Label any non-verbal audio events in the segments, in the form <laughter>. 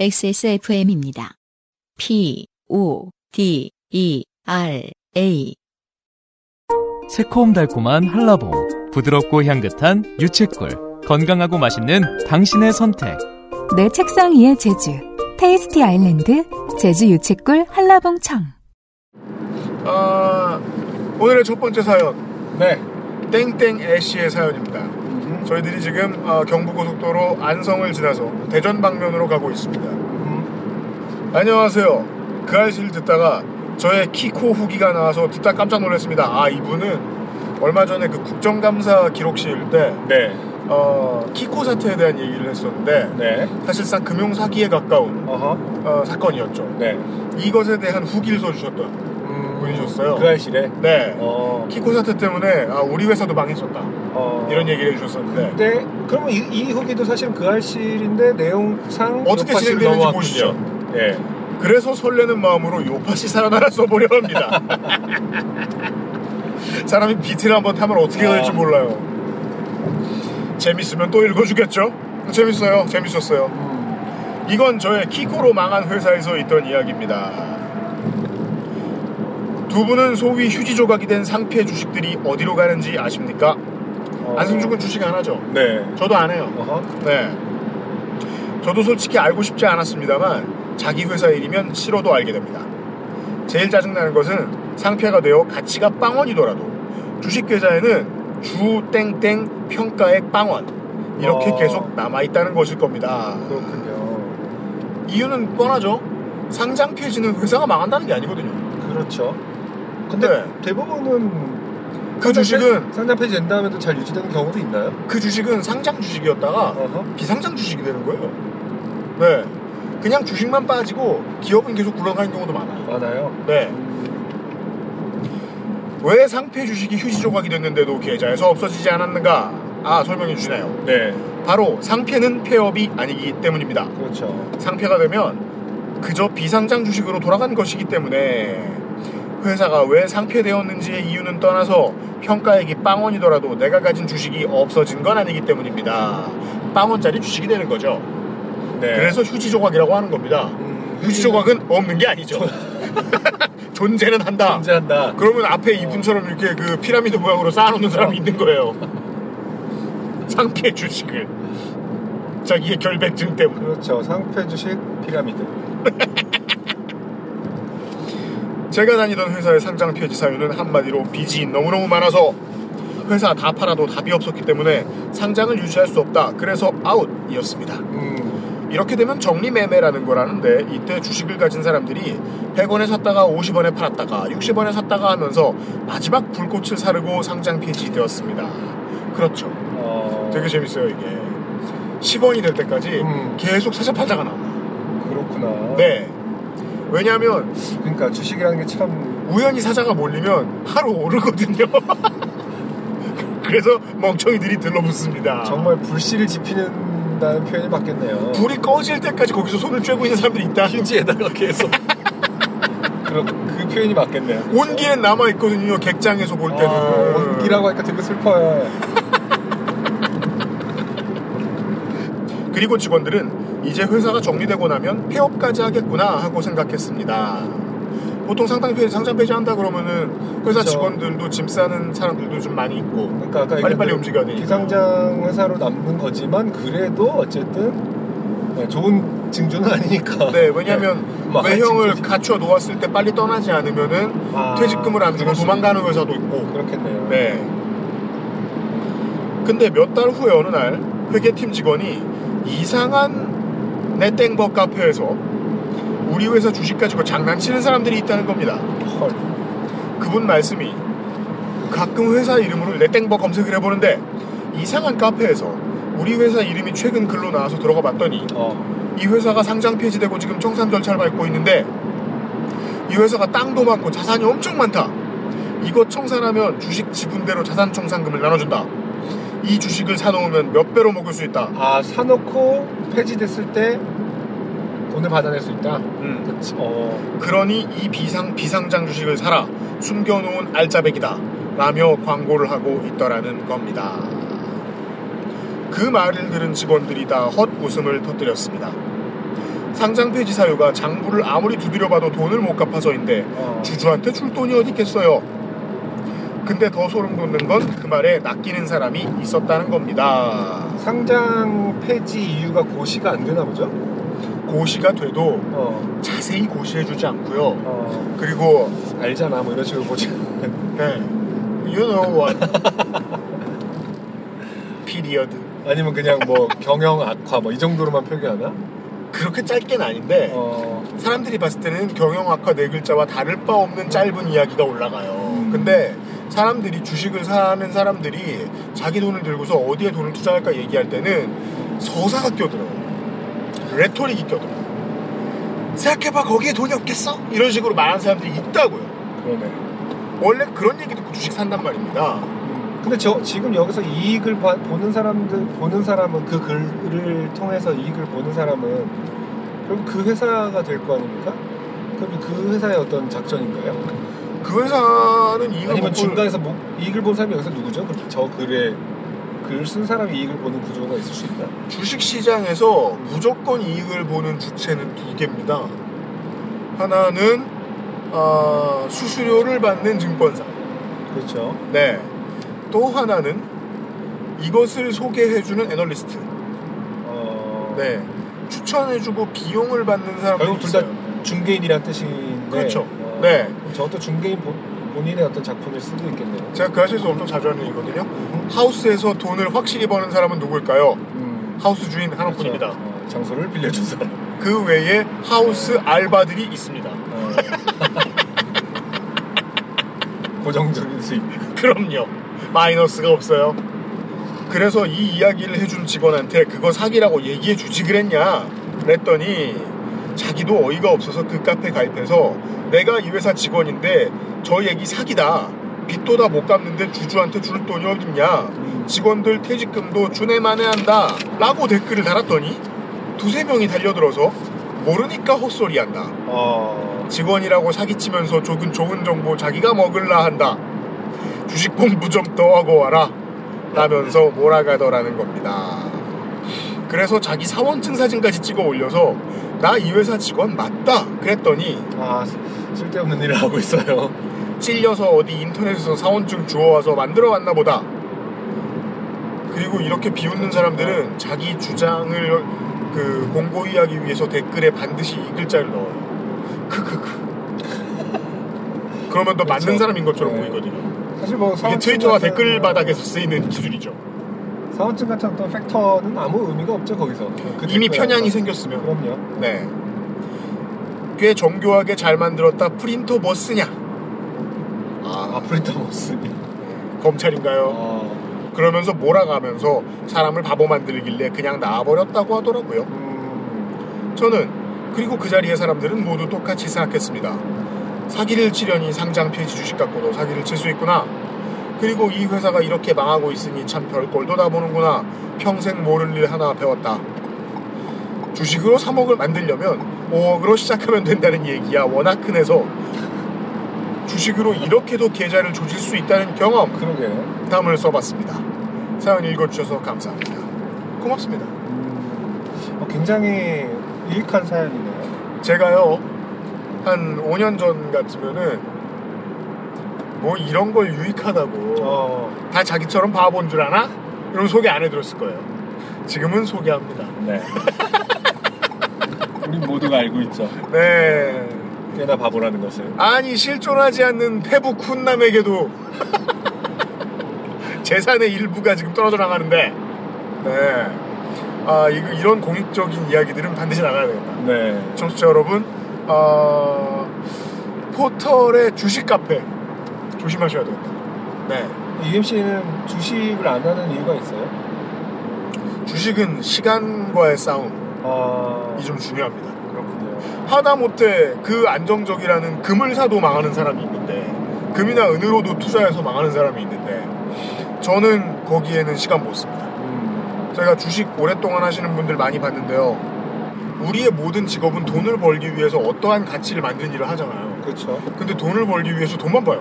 XSFM입니다. P, O, D, E, R, A. 새콤달콤한 한라봉, 부드럽고 향긋한 유채꿀, 건강하고 맛있는 당신의 선택. 내 책상 위의 제주, 테이스티 아일랜드, 제주 유채꿀 한라봉청. 아, 오늘의 첫 번째 사연. 네. 땡땡 애쉬의 사연입니다. 저희들이 지금 어, 경부고속도로 안성을 지나서 대전 방면으로 가고 있습니다. 안녕하세요. 그 알씨를 듣다가 저의 키코 후기가 나와서 듣다 깜짝 놀랐습니다. 아, 이분은 얼마 전에 그 국정감사 기록실 때 네. 어, 키코 사태에 대한 얘기를 했었는데 네. 사실상 금융 사기에 가까운. 어, 사건이었죠. 네. 이것에 대한 후기를 써주셨던 음, 분이셨어요. 그 알실에. 네. 어. 키코 사태 때문에 아, 우리 회사도 망했었다. 어. 이런 얘기를 해주셨었는데 근데 그러면 이, 이 후기도 사실은 그 알실인데 내용상 어떻게 진행되는지. 보시죠. 예. 그래서 설레는 마음으로 요파시 하나 써보려 합니다. 사람이 비트를 한번 타면 어떻게 아. 될지 몰라요. 재밌으면 또 읽어주겠죠? 재밌어요. 재밌었어요. 음. 이건 저의 키코로 망한 회사에서 있던 이야기입니다. 두 분은 소위 휴지 조각이 된 상패 주식들이 어디로 가는지 아십니까? 어. 안승준은 주식 안 하죠? 네. 저도 안 해요. 어허. 네. 저도 솔직히 알고 싶지 않았습니다만 자기 회사 일이면 싫어도 알게 됩니다. 제일 짜증나는 것은 상패가 되어 가치가 빵원이더라도 주식 계좌에는 주 땡땡 평가액 빵원 이렇게 어. 계속 남아있다는 것일 겁니다. 그렇군요. 이유는 뻔하죠. 상장 폐지는 회사가 망한다는 게 아니거든요. 그렇죠. 근데 네. 대부분은 그 주식은 상장 폐지 된 다음에도 잘 유지되는 경우도 있나요? 그 주식은 상장 주식이었다가 어허. 비상장 주식이 되는 거예요. 네. 그냥 주식만 빠지고 기업은 계속 굴러가는 경우도 많아요. 많아요. 네. 왜 상패 주식이 휴지 조각이 됐는데도 계좌에서 없어지지 않았는가? 아, 설명해 주시나요? 네. 바로 상패는 폐업이 아니기 때문입니다. 그렇죠. 상패가 되면 그저 비상장 주식으로 돌아간 것이기 때문에 회사가 왜 상폐되었는지의 이유는 떠나서 평가액이 빵원이더라도 내가 가진 주식이 없어진 건 아니기 때문입니다. 빵원짜리 주식이 되는 거죠. 네. 그래서 휴지 조각이라고 하는 겁니다. 음, 휴지 조각은 없는 게 아니죠. <laughs> 존재는 한다. 존재한다. 그러면 앞에 이분처럼 이렇게 그 피라미드 모양으로 쌓아놓는 사람이 있는 거예요. <laughs> 상패 주식을. 자기의 결백증 때문에. 그렇죠. 상패 주식 피라미드. <laughs> 제가 다니던 회사의 상장 폐지 사유는 한마디로 빚이 너무너무 많아서 회사 다 팔아도 답이 없었기 때문에 상장을 유지할 수 없다. 그래서 아웃이었습니다. 음. 이렇게 되면 정리매매라는 거라는데 이때 주식을 가진 사람들이 100원에 샀다가 50원에 팔았다가 60원에 샀다가 하면서 마지막 불꽃을 사르고 상장 폐지 되었습니다. 그렇죠. 어. 되게 재밌어요 이게. 10원이 될 때까지 음. 계속 사자 팔자가 나와. 그렇구나. 네. 왜냐하면 그러니까 주식이라는 게 참 우연히 사자가 몰리면 하루 오르거든요. <laughs> 그래서 멍청이들이 들러붙습니다. 정말 불씨를 지피는다는 표현이 맞겠네요. 불이 꺼질 때까지 거기서 손을 쬐고 있는 사람들이 있다. 휴지에다가 계속. 그럼 그 표현이 맞겠네요. 온기는 남아 있거든요. 객장에서 볼 때는. 아, 온기라고 하니까 되게 슬퍼요. 그리고 직원들은 이제 회사가 정리되고 나면 폐업까지 하겠구나 하고 생각했습니다. 보통 상장 폐지, 상장 폐지한다 그러면은 회사 그쵸. 직원들도 짐 싸는 사람들도 좀 많이 있고 그러니까 아까 빨리빨리 얘기한 움직여야 되니까. 비상장 회사로 남는 거지만 그래도 어쨌든 네, 좋은 징조는 <laughs> 아니니까. 네, 왜냐하면 뭐 외형을. 갖춰 놓았을 때 빨리 떠나지 않으면은 아, 퇴직금을 안 주고 도망가는 회사도 있고. 그렇겠네요. 네. 근데 몇 달 후에 어느 날 회계팀 직원이 이상한 네땡버 카페에서 우리 회사 주식 가지고 장난치는 사람들이 있다는 겁니다. 헐. 그분 말씀이 가끔 회사 이름으로 네땡버 검색을 해보는데 이상한 카페에서 우리 회사 이름이 최근 글로 나와서 들어가 봤더니 어. 이 회사가 상장 폐지되고 지금 청산 절차를 밟고 있는데 이 회사가 땅도 많고 자산이 엄청 많다. 이것 청산하면 주식 지분대로 자산 청산금을 나눠준다. 이 주식을 사놓으면 몇 배로 먹을 수 있다. 아 사놓고 폐지됐을 때 돈을 받아낼 수 있다. 음. 그렇지. 어. 그러니 이 비상 비상장 주식을 사라 숨겨놓은 알짜배기다 라며 광고를 하고 있더라는 겁니다. 그 말을 들은 직원들이 다 헛웃음을 터뜨렸습니다. 상장 폐지 사유가 장부를 아무리 두드려봐도 돈을 못 갚아서인데 어. 주주한테 줄 돈이 어디 있겠어요. 근데 더 소름 돋는 건 그 말에 낚이는 사람이 있었다는 겁니다. 상장 폐지 이유가 고시가 안 되나 보죠? 고시가 돼도 어. 자세히 고시해주지 않고요. 어. 그리고 알잖아 뭐 이런 식으로 보지. 네, you know what? <laughs> period. 아니면 그냥 뭐 경영 악화 뭐 이 정도로만 표기하나? 그렇게 짧게는 아닌데 어. 사람들이 봤을 때는 경영 악화 네 글자와 다를 바 없는 짧은 이야기가 올라가요. 음. 근데 사람들이 주식을 사는 사람들이 자기 돈을 들고서 어디에 돈을 투자할까 얘기할 때는 서사가 껴들어요. 레토릭이 껴들어요. 생각해봐 거기에 돈이 없겠어? 이런 식으로 말하는 사람들이 있다고요. 그러네. 원래 그런 얘기 듣고 주식 산단 말입니다. 음. 근데 저 지금 여기서 이익을 봐- 보는 사람들 보는 사람은 그 글을 통해서 이익을 보는 사람은 그럼 그 회사가 될 거 아닙니까? 그럼 그 회사의 어떤 작전인가요? 그 회사는 이익을 아니면 못 중간에서 뭐 이익을 본 사람이 여기서 누구죠? 그- 저 글에 글쓴 사람이 이익을 보는 구조가 있을 수 있나? 주식 시장에서 무조건 이익을 보는 주체는 두 개입니다. 하나는 아, 수수료를 받는 증권사. 그렇죠. 네. 또 하나는 이것을 소개해주는 애널리스트. 어, 네. 추천해주고 비용을 받는 사람들이 결국 둘 다. 중개인이란 뜻인데. 그렇죠. 어, 네. 그럼 저것도 중개인 본, 본인의 어떤 작품일 수도 있겠네요. 제가 그 아시에서 엄청 자주 하는 얘기거든요. 하우스에서 돈을 확실히 버는 사람은 누굴까요? 음, 하우스 주인 하나뿐입니다. 그렇죠. 어, 장소를 빌려준 사람. 그 외에 하우스 알바들이 있습니다. 어. <laughs> 고정적인 수입. 그럼요. 마이너스가 없어요. 그래서 이 이야기를 해준 직원한테 그거 사기라고 얘기해 주지 그랬냐? 그랬더니 자기도 어이가 없어서 그 카페 가입해서 내가 이 회사 직원인데 저 얘기 사기다. 빚도 다 못 갚는데 주주한테 줄 돈이 어딨냐? 직원들 퇴직금도 주네만에 한다. 라고 댓글을 달았더니 두세 명이 달려들어서 모르니까 헛소리 한다. 어, 직원이라고 사기치면서 좋은 좋은 정보 자기가 먹을라 한다. 주식 공부 좀 더 하고 와라. 라면서 몰아가더라는 겁니다. 그래서 자기 사원증 사진까지 찍어 올려서 나 이 회사 직원 맞다. 그랬더니 아, 쓸데없는 일을 하고 있어요. 찔려서 어디 인터넷에서 사원증 주워와서 만들어 왔나 보다. 그리고 이렇게 비웃는 사람들은 자기 주장을 그 공고히 하기 위해서 댓글에 반드시 이 글자를 넣어요. 크크크. 그러면 더 맞는. 사람인 것처럼 네. 보이거든요. 사실 뭐 이게 트위터와 같은- 댓글 바닥에서 쓰이는 기술이죠. 사원증 같은 어떤 팩터는 아무 의미가 없죠 거기서. 그 이미 편향이 하나가. 생겼으면. 그럼요. 네. 꽤 정교하게 잘 만들었다. 프린터 뭐 쓰냐? 아, 아, 프린터 못 쓰니. 검찰인가요? 어, 그러면서 몰아가면서 사람을 바보 만들길래 그냥 놔버렸다고 하더라고요. 음, 저는 그리고 그 자리의 사람들은 모두 똑같이 생각했습니다. 사기를 치려니 상장 폐지 주식 갖고도 사기를 칠 수 있구나. 그리고 이 회사가 이렇게 망하고 있으니 참 별꼴도 다 보는구나. 평생 모를 일 하나 배웠다. 주식으로 3억을 만들려면 5억으로 시작하면 된다는 얘기야 워낙 흔해서 주식으로 이렇게도 계좌를 조질 수 있다는 경험 그러게. 담을 써봤습니다. 사연 읽어주셔서 감사합니다. 고맙습니다. 음, 어, 굉장히 유익한 사연이네요. 제가요 한 5년 전 같으면은 뭐 이런 걸 유익하다고 어, 다 자기처럼 바본 줄 아나? 이런 소개 안 해드렸을 거예요. 지금은 소개합니다. 네. <laughs> 우리 모두가 알고 있죠. 네. 꽤나 바보라는 것을. 아니 실존하지 않는 페북 훈남에게도 <laughs> 재산의 일부가 지금 떨어져 나가는데 네. 아 이거 이런 공익적인 이야기들은 반드시 나가야 되겠다. 네. 청취자 여러분, 어, 포털의 주식 카페 조심하셔야 되겠다. 네. UMC는 주식을 안 하는 이유가 있어요? 주식은 시간과의 싸움이 아, 좀 중요합니다. 그렇군요. 하다 못해 그 안정적이라는 금을 사도 망하는 사람이 있는데 금이나 은으로도 투자해서 망하는 사람이 있는데 저는 거기에는 시간 못 씁니다. 음, 제가 주식 오랫동안 하시는 분들 많이 봤는데요. 우리의 모든 직업은 돈을 벌기 위해서 어떠한 가치를 만드는 일을 하잖아요. 그렇죠. 근데 돈을 벌기 위해서 돈만 봐요.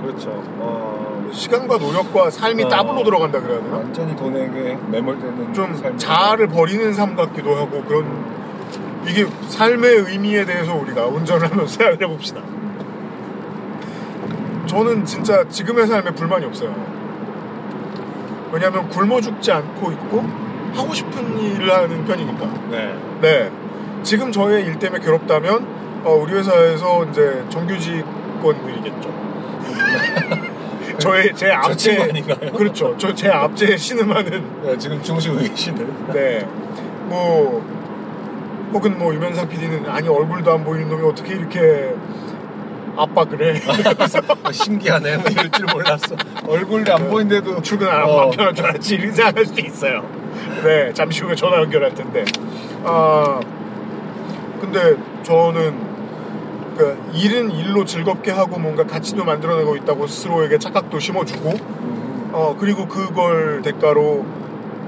그렇죠. 어, 시간과 노력과 삶이 어. 따블로 들어간다 그래야 되나? 완전히 돈에게 매몰되는 좀 삶. 자아를 버리는 삶 같기도 하고 그런 이게 삶의 의미에 대해서 우리가 운전을 하면서 생각을 해봅시다. 저는 진짜 지금의 삶에 불만이 없어요. 왜냐하면 굶어 죽지 않고 있고 하고 싶은 일을 하는 편이니까. 네. 네. 지금 저의 일 때문에 괴롭다면 어, 우리 회사에서 이제 정규직원들이겠죠. <laughs> 저의 제 앞제 아닌가요? 그렇죠. 저 제 앞제에 신음하는 네, 지금 중심에 계시는. 네. 뭐 혹은 뭐 유면상 PD는 아니 얼굴도 안 보이는 놈이 어떻게 이렇게 압박을 해? 어, <laughs> 신기하네. 뭐 이럴 줄 몰랐어. 얼굴이 안 보이는데도 출근 안 하고 어. 맘 편할 줄 알았지 이런 생각할 수도 있어요. 네, 잠시 후에 전화 연결할 텐데. 아, 근데 저는 그 일은 일로 즐겁게 하고 뭔가 가치도 만들어내고 있다고 스스로에게 착각도 심어주고, 음, 어 그리고 그걸 대가로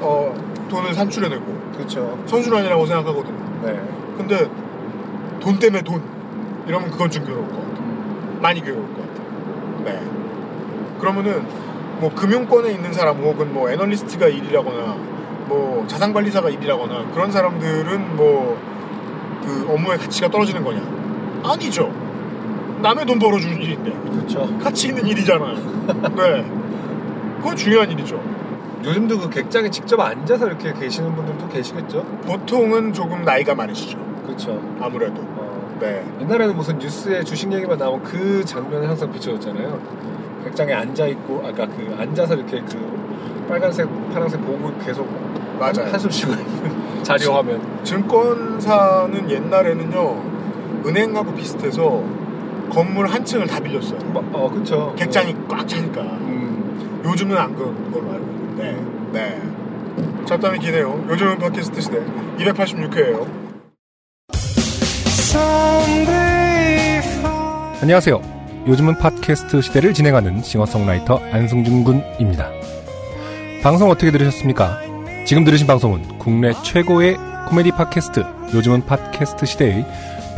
어 돈을 산출해내고 그렇죠. 선순환이라고 생각하거든요. 네. 근데 돈 때문에 돈 이러면 그건 좀 괴로울 것 같아요. 많이 괴로울 것 같아요. 네. 그러면은 뭐 금융권에 있는 사람 혹은 뭐 애널리스트가 일이라거나 뭐 자산관리사가 일이라거나 그런 사람들은 뭐 그 업무의 가치가 떨어지는 거냐? 아니죠. 남의 돈 벌어주는 일인데 그렇죠. 가치 있는 일이잖아요. 네. 그건 중요한 일이죠. 요즘도 그 객장에 직접 앉아서 이렇게 계시는 분들도 계시겠죠? 보통은 조금 나이가 많으시죠. 그렇죠. 아무래도. 어, 네. 옛날에는 무슨 뉴스에 주식 얘기만 나오면 그 장면을 항상 비춰줬잖아요. 객장에 앉아 있고, 아까 그 앉아서 이렇게 그 빨간색, 파란색 보고 계속 맞아요. 한숨 쉬고 있는 <laughs> 자료 화면. 증권사는 옛날에는요 은행하고 비슷해서 건물 한 층을 다 빌렸어요. 뭐, 어, 그쵸. 객장이 꽉 차니까. 음, 요즘은 안 그런 걸로 알고 있는데. 네. 잡담이 기네요. 요즘은 팟캐스트 시대 286회예요. 안녕하세요. 요즘은 팟캐스트 시대를 진행하는 싱어송라이터 안승준 군입니다. 방송 어떻게 들으셨습니까? 지금 들으신 방송은 국내 최고의 코미디 팟캐스트 요즘은 팟캐스트 시대의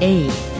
A.